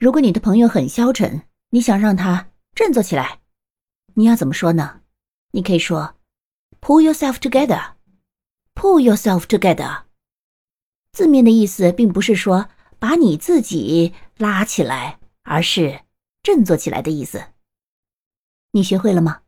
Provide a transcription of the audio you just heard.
如果你的朋友很消沉你想让他振作起来你要怎么说呢？你可以说 pull yourself together. Pull yourself together. 字面的意思并不是说把你自己拉起来而是振作起来的意思。你学会了吗？